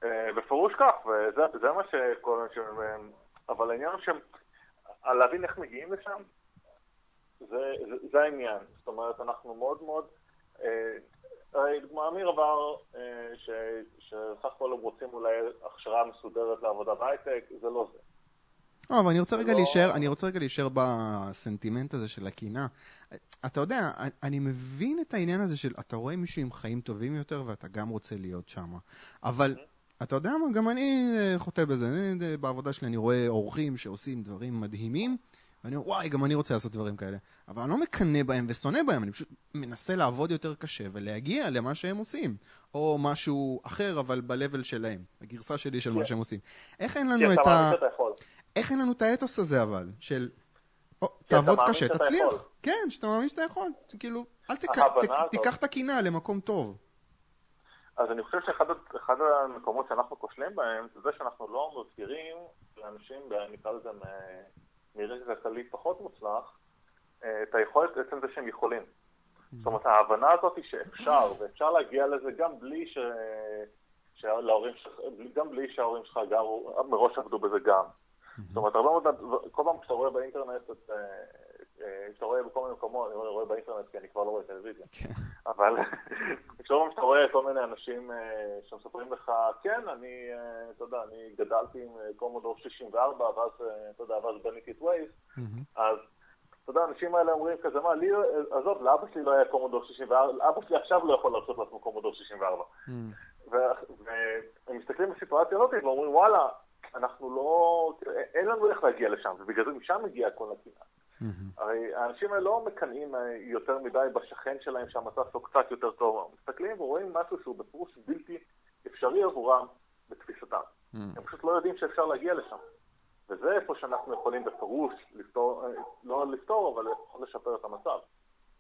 אה, בפירוש כך, וזה זה מה שכל אנשים... אה, אבל העניין הוא שהם... על להבין איך מגיעים לשם, זה, זה, זה העניין. זאת אומרת, אנחנו מאוד מאוד... אה, הרי דוגמה, אמיר עבר אה, שסך הכל הם רוצים אולי הכשרה מסודרת לעבודה בהייטק, זה לא זה. לא, אבל אני רוצה רגע לא- להישאר, אני רוצה רגע להישאר בסנטימנט הזה של הקינה. אתה יודע, אני- אני מבין את העניין הזה של אתה רואה מישהו עם חיים טובים יותר ואתה גם רוצה להיות שם. אבל אתה יודע מה, גם אני אה, חוטא בזה. אני, אה, בעבודה שלי אני רואה אורחים שעושים דברים מדהימים, ואני אומר, וואי, גם אני רוצה לעשות דברים כאלה. אבל אני לא מקנא בהם ושונא בהם, אני פשוט מנסה לעבוד יותר קשה ולהגיע למה שהם עושים. או משהו אחר, אבל ב-level שלהם. הגרסה שלי של מה כן. שהם עושים. איך אין לנו אתה את ה... איך אין לנו את האתוס הזה אבל, של או, אתה תעבוד קשה, תצליח. יכול. כן, שאתה מאמין שאתה יכול. כאילו, אל. תיקח את הקינה למקום טוב. אז אני חושב שאחד אחד המקומות שאנחנו כושלים בהם זה זה שאנחנו לא מזכירים לאנשים, נקרא לזה מ- מרקע כלכלי פחות מוצלח, אה, את היכולת עצם זה שהם יכולים. זאת אומרת, ההבנה הזאת היא שאפשר, ואפשר להגיע לזה גם בלי ש... שלהורים שלך, גם בלי שההורים שלך גרו, מראש עבדו בזה גם. זאת אומרת, הרבה מאוד, כל פעם כשאתה רואה באינטרנט, את, אה, אה, כשאתה רואה בכל מיני מקומות, אני רואה באינטרנט כי אני כבר לא רואה טלוויזיה, כן. אבל כשאומרים שאתה רואה כל מיני אנשים אה, שמספרים לך, כן, אני, אה, אתה יודע, אני גדלתי עם אה, קומודור 64, ואז, אה, אתה יודע, ואז בניתי את ווייז, אז, אתה יודע, האנשים האלה אומרים כזה, מה, לי, אה, עזוב, לאבא שלי לא היה קומודור 64, אבא שלי עכשיו לא יכול להרשות לעצמו קומודור 64. ו- והם מסתכלים בסיטואציה הזאת ואומרים, וואלה, אנחנו לא, אין לנו איך להגיע לשם, ובגלל זה משם מגיע כל הקנאה. הרי האנשים האלה לא מקנאים אה, יותר מדי בשכן שלהם שהמצב שלו קצת יותר טוב, מסתכלים ורואים משהו שהוא בפירוש בלתי אפשרי עבורם בתפיסתם. הם פשוט לא יודעים שאפשר להגיע לשם. וזה איפה שאנחנו יכולים בפירוש לפתור, לא לפתור, אבל לפחות לשפר את המצב.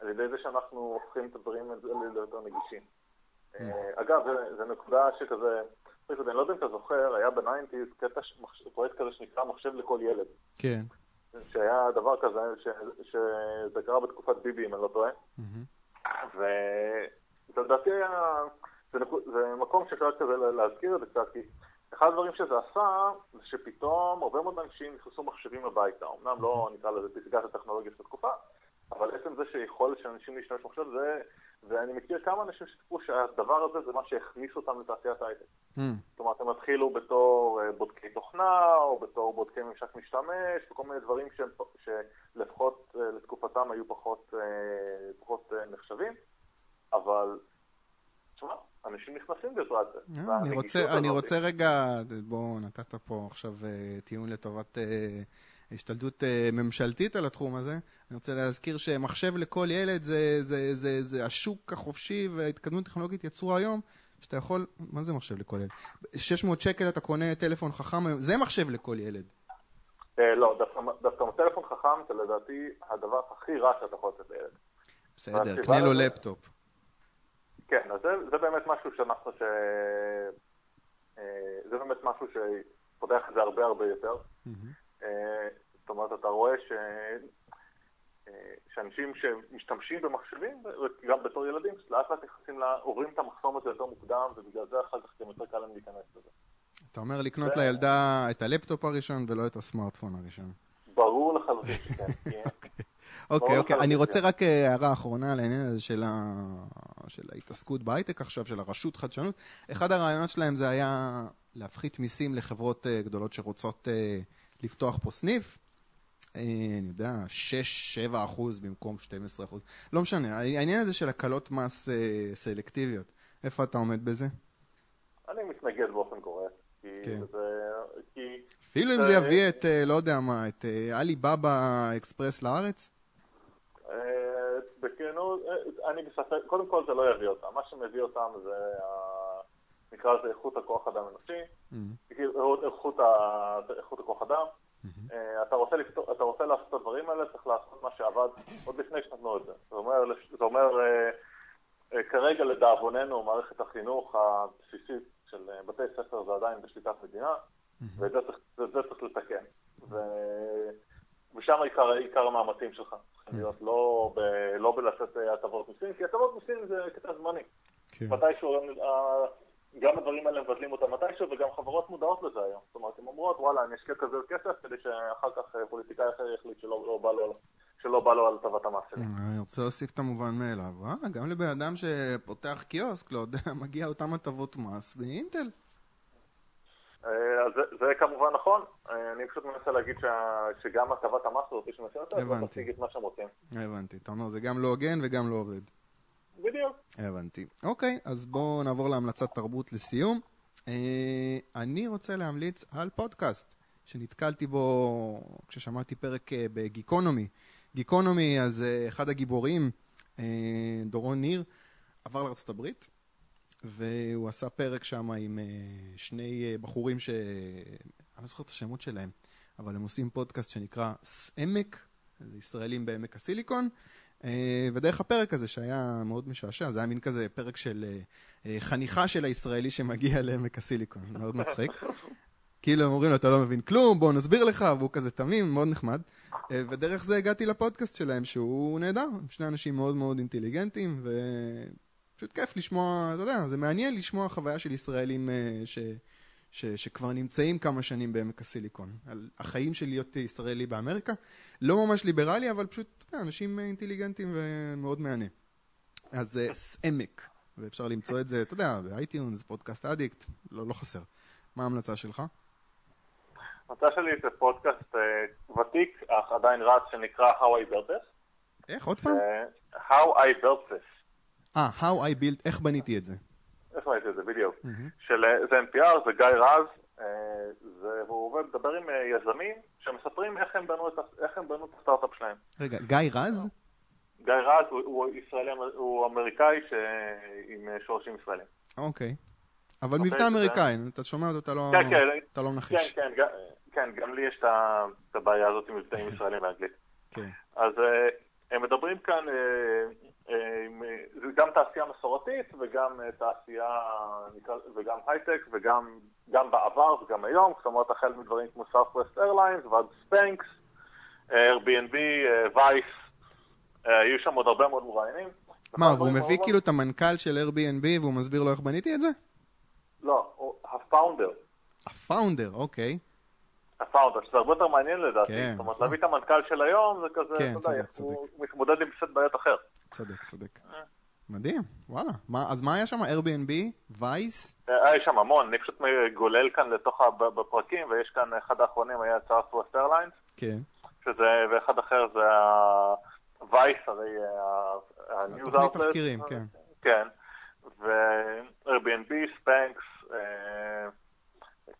על ידי זה שאנחנו הופכים את הדברים ליותר נגישים. ממ. אגב, זו נקודה שכזה, אני לא יודע אם אתה זוכר, היה ב nineties פרויקט כזה שנקרא מחשב לכל ילד. כן. שהיה דבר כזה, שזה קרה בתקופת ביבי, אם אני לא טועה. ולדעתי היה, זה, זה מקום שאפשר כזה להזכיר את זה קצת, כי אחד הדברים שזה עשה, זה שפתאום הרבה מאוד אנשים נכנסו מחשבים הביתה. אמנם לא נקרא לזה פסגת הטכנולוגיה של התקופה, אבל עצם זה שיכולת של אנשים להשתמש במחשב זה, ואני מכיר כמה אנשים שסיפרו שהדבר הזה זה מה שהכניס אותם לתעשיית ההייטק. Mm. זאת אומרת, הם התחילו בתור אה, בודקי תוכנה, או בתור בודקי ממשק משתמש, וכל מיני דברים שהם, שלפחות אה, לתקופתם היו פחות, אה, פחות נחשבים, אבל, תשמע, אנשים נכנסים בעזרת זה. אני רוצה, אני רוצה רגע, בוא, נתת פה עכשיו טיעון לטובת... השתלטות uh, ממשלתית על התחום הזה. אני רוצה להזכיר שמחשב לכל ילד זה, זה, זה, זה, זה השוק החופשי וההתקדמות הטכנולוגית יצרו היום, שאתה יכול, מה זה מחשב לכל ילד? 600 שקל אתה קונה טלפון חכם היום, זה מחשב לכל ילד. אה, לא, דווקא טלפון חכם זה לדעתי הדבר הכי רע שאתה יכול לתת לילד. בסדר, קנה לו לפטופ. כן, אז זה, זה באמת משהו שאנחנו ש... אה, זה באמת משהו שפותח את זה הרבה הרבה יותר. זאת אומרת, אתה רואה ש... שאנשים שמשתמשים במחשבים, גם בתור ילדים, לאט לאט נכנסים, לה... עוברים את המחסום הזה יותר מוקדם, ובגלל זה אחר כך גם יותר קל להם להיכנס לזה. אתה אומר לקנות ו... לילדה את הלפטופ הראשון ולא את הסמארטפון הראשון. ברור לחלוטין שכן. אוקיי, אוקיי. אני רוצה רק אה, הערה אחרונה על העניין הזה של, ה... של ההתעסקות בהייטק עכשיו, של הרשות חדשנות. אחד הרעיונות שלהם זה היה להפחית מיסים לחברות אה, גדולות שרוצות אה, לפתוח פה סניף. אה, אני יודע, 6-7 אחוז במקום 12 אחוז. לא משנה, העניין הזה של הקלות מס אה, סלקטיביות, איפה אתה עומד בזה? אני מתנגד באופן גורף. כן. אפילו אם זה יביא את, אה, לא יודע מה, את עלי בבא אקספרס לארץ? בכנות, אני בספק, קודם כל זה לא יביא אותם. מה שמביא אותם זה, נקרא לזה איכות הכוח אדם אנושי, איכות הכוח אדם. אה, אתה רוצה, לפתור, אתה רוצה לעשות את הדברים האלה, צריך לעשות מה שעבד עוד לפני שנתנו את זה. זה אומר, זה אומר אה, אה, כרגע לדאבוננו, מערכת החינוך הבסיסית של בתי ספר זה עדיין בשליטת מדינה, ואת זה צריך לתקן. ו... ושם עיקר, עיקר המאמצים שלך. צריכים להיות לא, ב, לא בלתת הטבות מיסים, כי הטבות מיסים זה קטע זמני. כן. מתישהו גם הדברים האלה מבטלים אותם מתישהו, וגם חברות מודעות לזה היום. זאת אומרת, הן אומרות, וואלה, אני אשקיע כזה כסף, כדי שאחר כך אה, פוליטיקאי אחר יחליט שלא לא בא לו... שלא בא לו על הטבת המס שלי. אה, אני רוצה להוסיף את המובן מאליו. אה, גם לבן אדם שפותח קיוסק, לא יודע, מגיע אותם הטבות מס באינטל. אה, אז זה, זה כמובן נכון, אני פשוט מנסה להגיד שה, שגם הטבת המס הזאת שמנסה לתת, לא תשיג את מה שהם רוצים. הבנתי, אתה אומר זה גם לא הוגן וגם לא עובד. בדיוק. הבנתי. אוקיי, אז בואו נעבור להמלצת תרבות לסיום. אה, אני רוצה להמליץ על פודקאסט שנתקלתי בו כששמעתי פרק אה, בגיקונומי. גיקונומי, אז אה, אחד הגיבורים, אה, דורון ניר, עבר לארה"ב, והוא עשה פרק שם עם אה, שני אה, בחורים ש... אני לא זוכר את השמות שלהם, אבל הם עושים פודקאסט שנקרא סעמק, ישראלים בעמק הסיליקון. אה, ודרך הפרק הזה שהיה מאוד משעשע, זה היה מין כזה פרק של אה, אה, חניכה של הישראלי שמגיע לעמק הסיליקון, מאוד מצחיק. כאילו הם אומרים לו, אתה לא מבין כלום, בוא נסביר לך, והוא כזה תמים, מאוד נחמד. ודרך זה הגעתי לפודקאסט שלהם, שהוא נהדר, הם שני אנשים מאוד מאוד אינטליגנטים, ופשוט כיף לשמוע, אתה יודע, זה מעניין לשמוע חוויה של ישראלים ש... ש, שכבר נמצאים כמה שנים בעמק הסיליקון, על החיים של להיות ישראלי באמריקה. לא ממש ליברלי, אבל פשוט אנשים אינטליגנטים ומאוד מהנה. אז זה עמק, ואפשר למצוא את זה, אתה יודע, ב iTunes, Podcast Addict, לא, לא חסר. מה ההמלצה שלך? ההמלצה שלי זה פודקאסט אה, ותיק, אך עדיין רץ, שנקרא How I Built This. איך? עוד פעם? אה, How I Built This. אה, How I Built, איך בניתי את זה? ראיתי את זה, בדיוק. של, אה, זה NPR, זה גיא רז, אה, והוא עובד, מדבר עם אה, יזמים שמספרים איך הם בנו את, הם בנו את הסטארט-אפ שלהם. רגע, גיא רז? גיא רז הוא, הוא ישראלי, הוא אמריקאי ש... עם שורשים ישראלים. אוקיי. אבל אוקיי, מבטא אמריקאי, אתה שומע אותו, אתה לא- כן, כן. אתה לא כן, מנחש. כן, גם- כן, גם לי יש את הבעיה הזאת עם מבטאים ישראלים באנגלית. כן. אז אה, הם מדברים כאן, אה, אה, אה, זה גם תעשייה מסורתית וגם אה, תעשייה, וגם הייטק וגם גם בעבר וגם היום, זאת אומרת החל מדברים כמו Southwest Airlines ועד ספנקס, אה, Airbnb, אה, וייס, אה, היו שם עוד הרבה מאוד מראיינים. מה, והוא מביא כאילו את המנכ"ל של Airbnb והוא מסביר לו איך בניתי את זה? לא, הפאונדר. הפאונדר, אוקיי. הפאונדר, שזה הרבה יותר מעניין לדעתי. כן, זאת אומרת, נכון. להביא את המנכ"ל של היום זה כזה, כן, אתה יודע, צודק, הוא מתמודד עם סט בעיות אחר. צודק, צודק. אה. מדהים, וואלה. מה- אז מה היה שם? Airbnb? וייס? היה אה, שם המון, אני פשוט גולל כאן לתוך ה... ב- בפרקים, ויש כאן אחד האחרונים היה Southwest Airlines, כן. שזה, ואחד אחר זה ה-Vice, הרי ה- ה-News התוכנית Outlet. תחקירים, כן. כן, ו-Airbnb, ספנקס,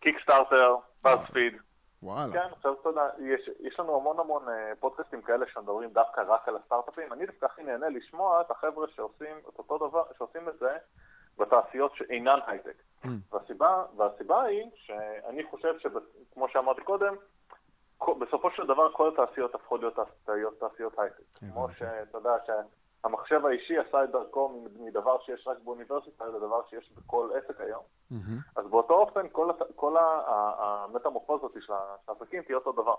קיקסטארטר, BuzzFeed. וואלה. כן, עכשיו אתה יודע, יש, יש לנו המון המון אה, פודקאסטים כאלה שמדברים דווקא רק על הסטארט-אפים. אני דווקא הכי נהנה לשמוע את החבר'ה שעושים את אותו דבר, שעושים את זה בתעשיות שאינן הייטק. Mm. והסיבה, והסיבה היא שאני חושב שכמו שאמרתי קודם, בסופו של דבר כל התעשיות הפכו להיות תעשיות, הייטק. כמו. שאתה יודע שהמחשב האישי עשה את דרכו מדבר שיש רק באוניברסיטה לדבר שיש בכל עסק היום. מהמם. אז באותו אופן, כל, כל ה- ה- המטמורפוזה של העסקים תהיה אותו דבר.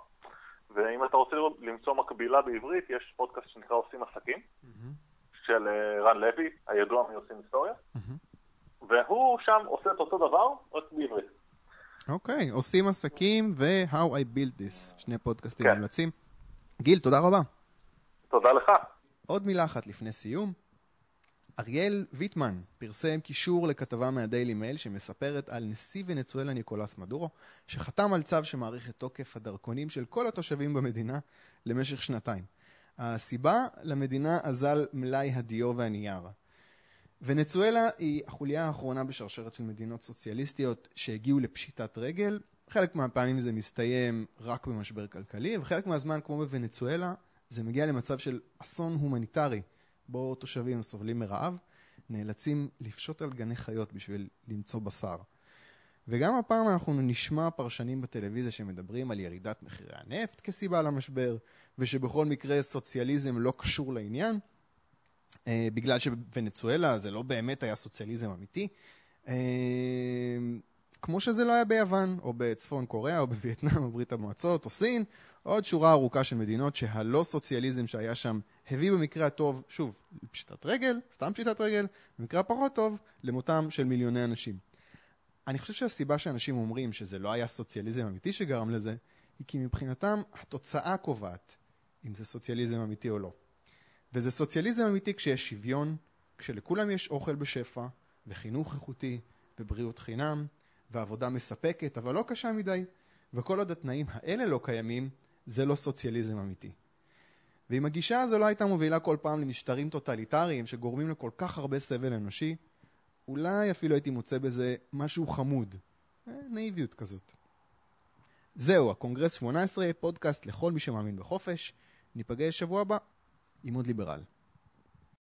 ואם אתה רוצה למצוא מקבילה בעברית, יש פודקאסט שנקרא עושים עסקים, מהמם. של אה, רן לוי, הידוע מעושים היסטוריה, מהמם. והוא שם עושה את אותו דבר, רק בעברית. אוקיי, עושים עסקים ו-How I Built This, שני פודקאסטים כן. מומלצים. גיל, תודה רבה. תודה לך. עוד מילה אחת לפני סיום. אריאל ויטמן פרסם קישור לכתבה מהדיילי מייל שמספרת על נשיא ונצואלה ניקולס מדורו, שחתם על צו שמאריך את תוקף הדרכונים של כל התושבים במדינה למשך שנתיים. הסיבה? למדינה אזל מלאי הדיו והנייר. ונצואלה היא החוליה האחרונה בשרשרת של מדינות סוציאליסטיות שהגיעו לפשיטת רגל. חלק מהפעמים זה מסתיים רק במשבר כלכלי, וחלק מהזמן, כמו בוונצואלה, זה מגיע למצב של אסון הומניטרי, בו תושבים סובלים מרעב, נאלצים לפשוט על גני חיות בשביל למצוא בשר. וגם הפעם אנחנו נשמע פרשנים בטלוויזיה שמדברים על ירידת מחירי הנפט כסיבה למשבר, ושבכל מקרה סוציאליזם לא קשור לעניין, אה, בגלל שבוונצואלה זה לא באמת היה סוציאליזם אמיתי. אה, כמו שזה לא היה ביוון, או בצפון קוריאה, או בווייטנאם, או ברית המועצות, או סין, עוד שורה ארוכה של מדינות שהלא סוציאליזם שהיה שם הביא במקרה הטוב, שוב, לפשיטת רגל, סתם פשיטת רגל, במקרה הפחות טוב, למותם של מיליוני אנשים. אני חושב שהסיבה שאנשים אומרים שזה לא היה סוציאליזם אמיתי שגרם לזה, היא כי מבחינתם התוצאה קובעת אם זה סוציאליזם אמיתי או לא. וזה סוציאליזם אמיתי כשיש שוויון, כשלכולם יש אוכל בשפע, וחינוך איכותי, ובריאות חינם, ועבודה מספקת, אבל לא קשה מדי. וכל עוד התנאים האלה לא קיימים, זה לא סוציאליזם אמיתי. ואם הגישה הזו לא הייתה מובילה כל פעם למשטרים טוטליטריים שגורמים לכל כך הרבה סבל אנושי, אולי אפילו הייתי מוצא בזה משהו חמוד. אה, נאיביות כזאת. זהו, הקונגרס 18, פודקאסט לכל מי שמאמין בחופש. ניפגש שבוע הבא עם עוד ליברל.